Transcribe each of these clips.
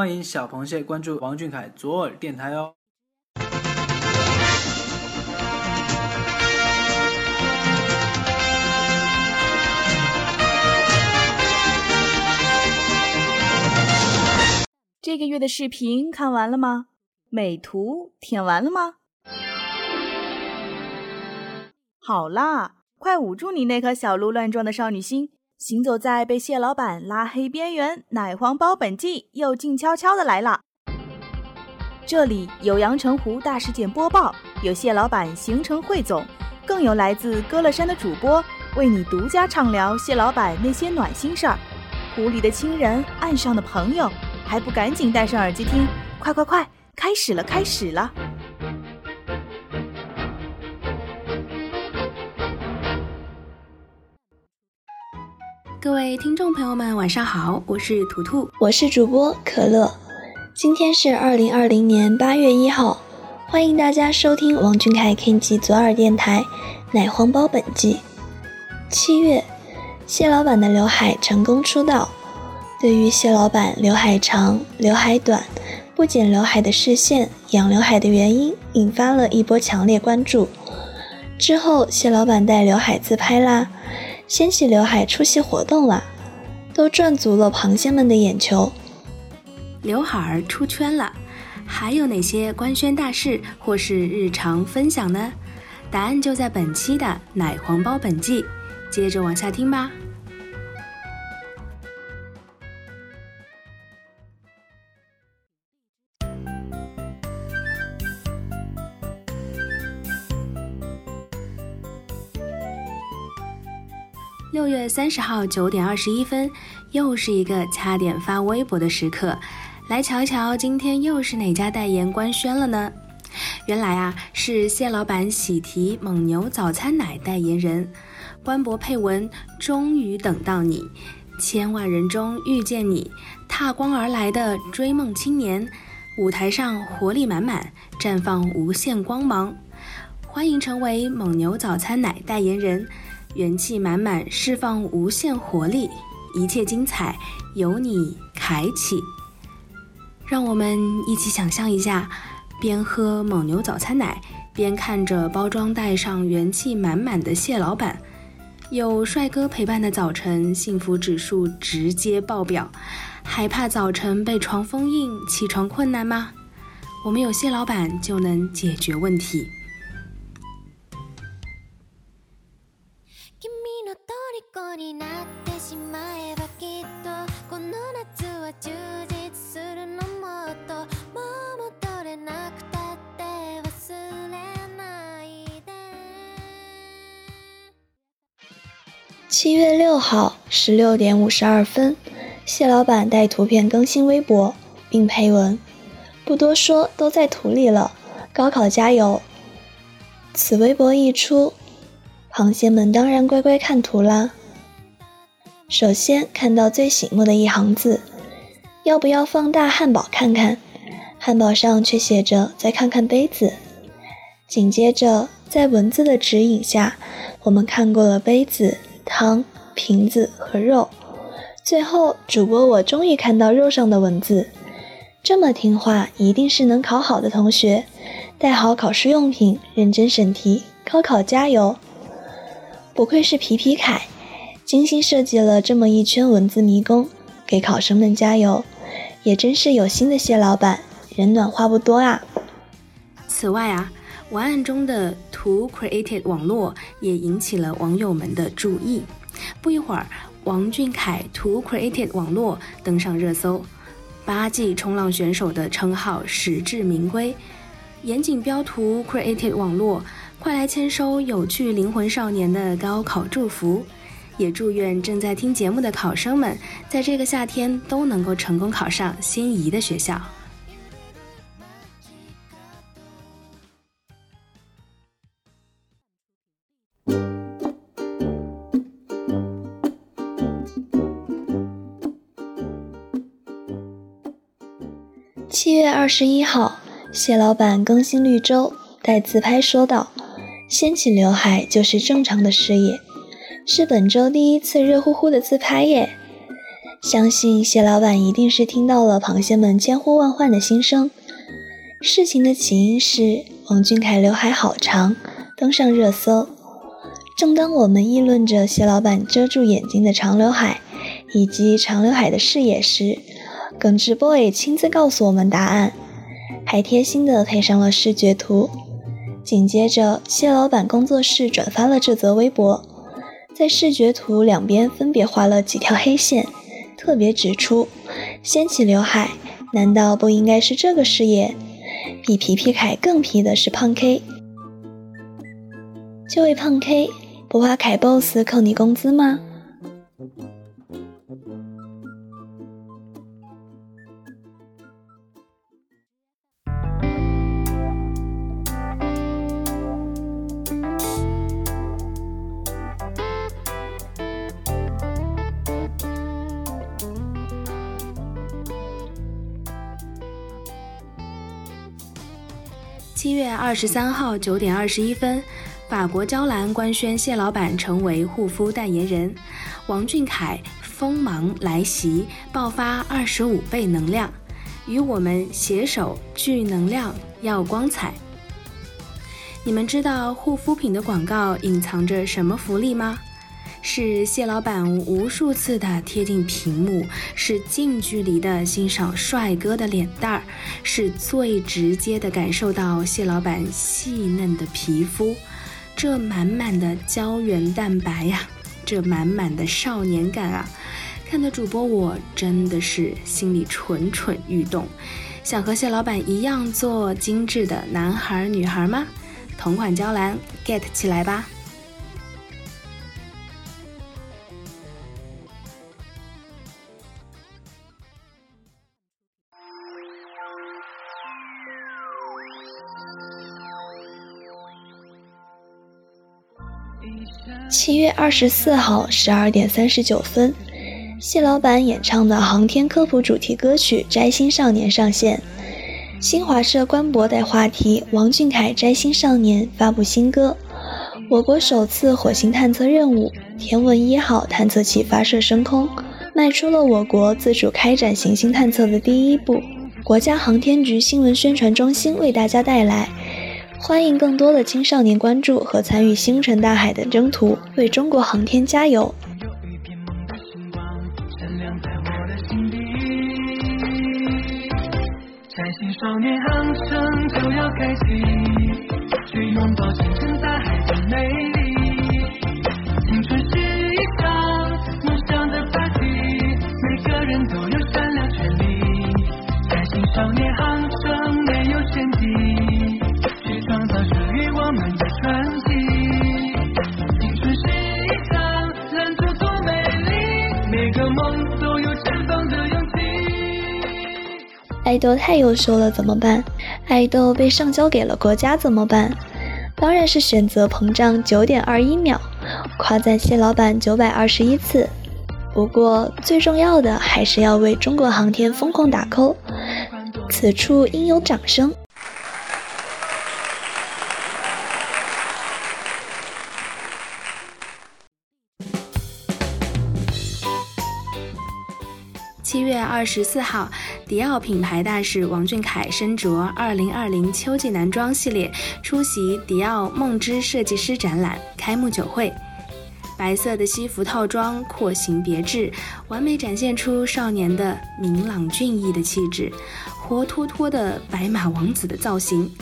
欢迎小螃蟹关注王俊凯左耳电台哦。这个月的视频看完了吗？美图舔完了吗？好啦，快捂住你那颗小鹿乱撞的少女心！行走在被蟹老板拉黑边缘，奶黄包本季又静悄悄的来了。这里有阳澄湖大事件播报，有蟹老板行程汇总，更有来自歌乐山的主播为你独家畅聊蟹老板那些暖心事儿。湖里的亲人，岸上的朋友。还不赶紧戴上耳机听！快快快，开始了，开始了！各位听众朋友们，晚上好，我是图图，我是主播可乐。今天是二零二零年八月一号，欢迎大家收听王俊凯 King 记左耳电台奶黄包本季。七月，谢老板的刘海成功出道。对于谢老板刘海长、刘海短、不剪刘海的视线、养刘海的原因，引发了一波强烈关注。之后，谢老板带刘海自拍啦，掀起刘海出席活动了，都赚足了螃蟹们的眼球。刘海儿出圈了，还有哪些官宣大事或是日常分享呢？答案就在本期的奶黄包本季，接着往下听吧。六月三十号九点二十一分，又是一个掐点发微博的时刻。来瞧一瞧，今天又是哪家代言官宣了呢？原来啊，是蟹老板喜提蒙牛早餐奶代言人。官博配文：终于等到你，千万人中遇见你，踏光而来的追梦青年，舞台上活力满满，绽放无限光芒。欢迎成为蒙牛早餐奶代言人。元气满满，释放无限活力，一切精彩由你开启。让我们一起想象一下，边喝蒙牛早餐奶，边看着包装袋上元气满满的蟹老板。有帅哥陪伴的早晨，幸福指数直接爆表。害怕早晨被床封印，起床困难吗？我们有蟹老板就能解决问题。七月六号十六点五十二分，谢老板带图片更新微博，并配文：“不多说，都在图里了，高考加油！”此微博一出，螃蟹们当然乖乖看图啦。首先看到最醒目的一行字：“要不要放大汉堡看看？”汉堡上却写着：“再看看杯子。”紧接着，在文字的指引下，我们看过了杯子。汤、瓶子和肉，最后主播我终于看到肉上的文字，这么听话，一定是能考好的同学。带好考试用品，认真审题，高考加油！不愧是皮皮凯，精心设计了这么一圈文字迷宫，给考生们加油。也真是有心的谢老板，人暖话不多啊。此外啊。文案中的图 created 网络也引起了网友们的注意。不一会儿，王俊凯图 created 网络登上热搜，八季冲浪选手的称号实至名归。严谨标图 created 网络，快来签收有趣灵魂少年的高考祝福，也祝愿正在听节目的考生们，在这个夏天都能够成功考上心仪的学校。七月二十一号，谢老板更新绿洲，带自拍说道：“掀起刘海就是正常的事业，是本周第一次热乎乎的自拍耶。”相信谢老板一定是听到了螃蟹们千呼万唤的心声。事情的起因是王俊凯刘海好长，登上热搜。正当我们议论着谢老板遮住眼睛的长刘海以及长刘海的视野时，耿直 boy 亲自告诉我们答案，还贴心的配上了视觉图。紧接着，谢老板工作室转发了这则微博，在视觉图两边分别画了几条黑线。特别指出，掀起刘海，难道不应该是这个视野？比皮皮凯更皮的是胖 K。这位胖 K，不怕凯 boss 扣你工资吗？七月二十三号九点二十一分，法国娇兰官宣谢老板成为护肤代言人。王俊凯锋芒来袭，爆发二十五倍能量，与我们携手聚能量，耀光彩。你们知道护肤品的广告隐藏着什么福利吗？是谢老板无数次的贴近屏幕，是近距离的欣赏帅哥的脸蛋儿，是最直接的感受到谢老板细嫩的皮肤，这满满的胶原蛋白呀，这满满的少年感啊！看的主播我真的是心里蠢蠢欲动，想和谢老板一样做精致的男孩女孩吗？同款娇兰 get 起来吧！七月二十四号十二点三十九分，谢老板演唱的航天科普主题歌曲《摘星少年》上线。新华社官博带话题“王俊凯摘星少年”发布新歌。我国首次火星探测任务“天问一号”探测器发射升空，迈出了我国自主开展行星探测的第一步。国家航天局新闻宣传中心为大家带来。欢迎更多的青少年关注和参与星辰大海的征途，为中国航天加油！摘星少年航程就要开启，去拥抱星辰大海的美丽。青春是一场梦想的芭比每个人都有闪亮权利。摘星少年航程爱豆太优秀了怎么办？爱豆被上交给了国家怎么办？当然是选择膨胀九点二一秒，夸赞蟹老板九百二十一次。不过最重要的还是要为中国航天疯狂打 call，此处应有掌声。七月二十四号，迪奥品牌大使王俊凯身着二零二零秋季男装系列出席迪奥梦之设计师展览开幕酒会。白色的西服套装廓形别致，完美展现出少年的明朗俊逸的气质，活脱脱的白马王子的造型，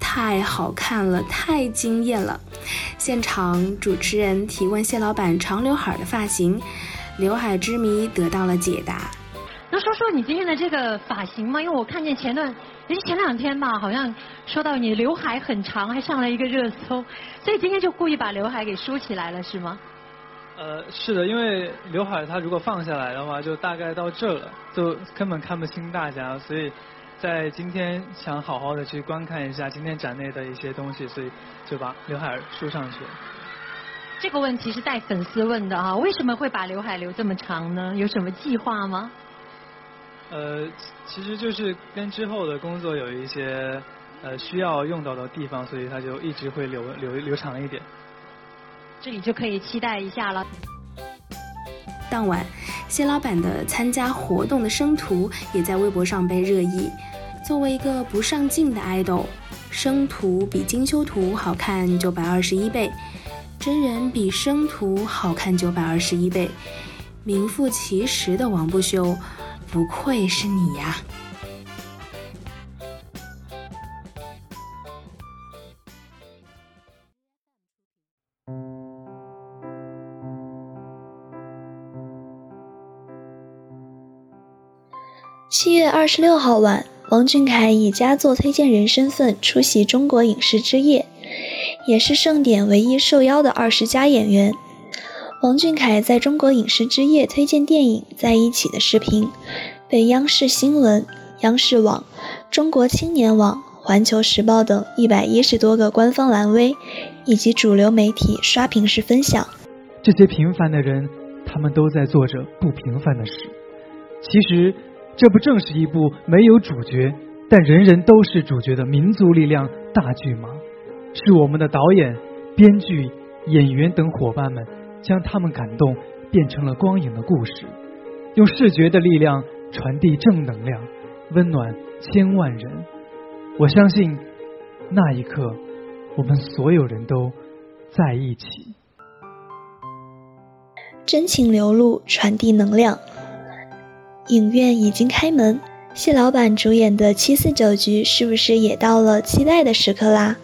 太好看了，太惊艳了！现场主持人提问谢老板长刘海的发型，刘海之谜得到了解答。能说说你今天的这个发型吗？因为我看见前段，也是前两天吧，好像说到你刘海很长，还上了一个热搜，所以今天就故意把刘海给梳起来了，是吗？呃，是的，因为刘海它如果放下来的话，就大概到这了，就根本看不清大家，所以在今天想好好的去观看一下今天展内的一些东西，所以就把刘海梳上去了。这个问题是带粉丝问的啊，为什么会把刘海留这么长呢？有什么计划吗？呃，其实就是跟之后的工作有一些呃需要用到的地方，所以它就一直会留留留长一点。这里就可以期待一下了。当晚，谢老板的参加活动的生图也在微博上被热议。作为一个不上镜的爱豆，生图比精修图好看九百二十一倍，真人比生图好看九百二十一倍，名副其实的王不修，不愧是你呀！七月二十六号晚。王俊凯以佳作推荐人身份出席中国影视之夜，也是盛典唯一受邀的二十佳演员。王俊凯在中国影视之夜推荐电影《在一起》的视频，被央视新闻、央视网、中国青年网、环球时报等一百一十多个官方蓝微以及主流媒体刷屏式分享。这些平凡的人，他们都在做着不平凡的事。其实。这不正是一部没有主角，但人人都是主角的民族力量大剧吗？是我们的导演、编剧、演员等伙伴们将他们感动变成了光影的故事，用视觉的力量传递正能量，温暖千万人。我相信那一刻，我们所有人都在一起，真情流露，传递能量。影院已经开门，谢老板主演的七四九局是不是也到了期待的时刻啦？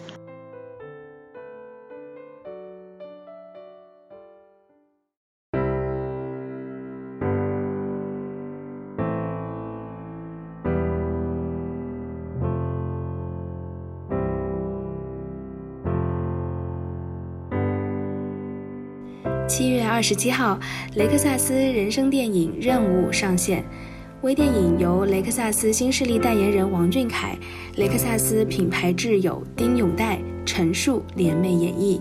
十七号，雷克萨斯人生电影《任务》上线。微电影由雷克萨斯新势力代言人王俊凯、雷克萨斯品牌挚友丁永岱、陈数联袂演绎，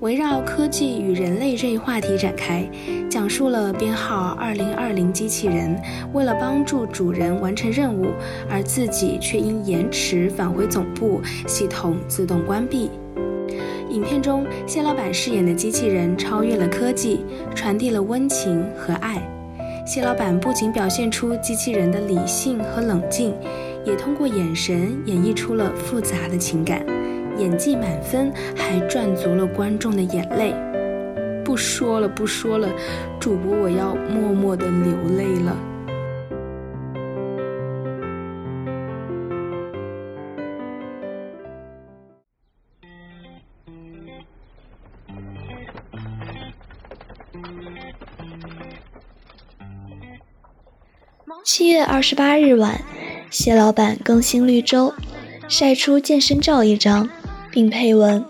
围绕科技与人类这一话题展开，讲述了编号二零二零机器人为了帮助主人完成任务，而自己却因延迟返回总部，系统自动关闭。影片中，谢老板饰演的机器人超越了科技，传递了温情和爱。谢老板不仅表现出机器人的理性和冷静，也通过眼神演绎出了复杂的情感，演技满分，还赚足了观众的眼泪。不说了，不说了，主播我要默默的流泪了。七月二十八日晚，谢老板更新绿洲，晒出健身照一张，并配文：“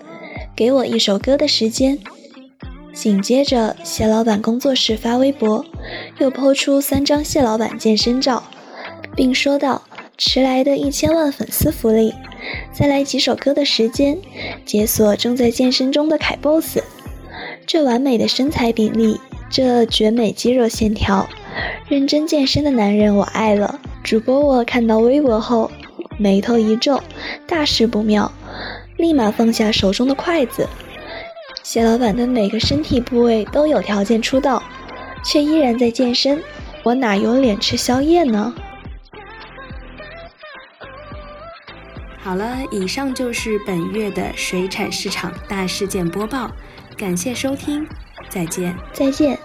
给我一首歌的时间。”紧接着，谢老板工作室发微博，又抛出三张谢老板健身照，并说道：“迟来的一千万粉丝福利，再来几首歌的时间，解锁正在健身中的凯 boss。这完美的身材比例，这绝美肌肉线条。”认真健身的男人，我爱了。主播我看到微博后，眉头一皱，大事不妙，立马放下手中的筷子。谢老板的每个身体部位都有条件出道，却依然在健身，我哪有脸吃宵夜呢？好了，以上就是本月的水产市场大事件播报，感谢收听，再见，再见。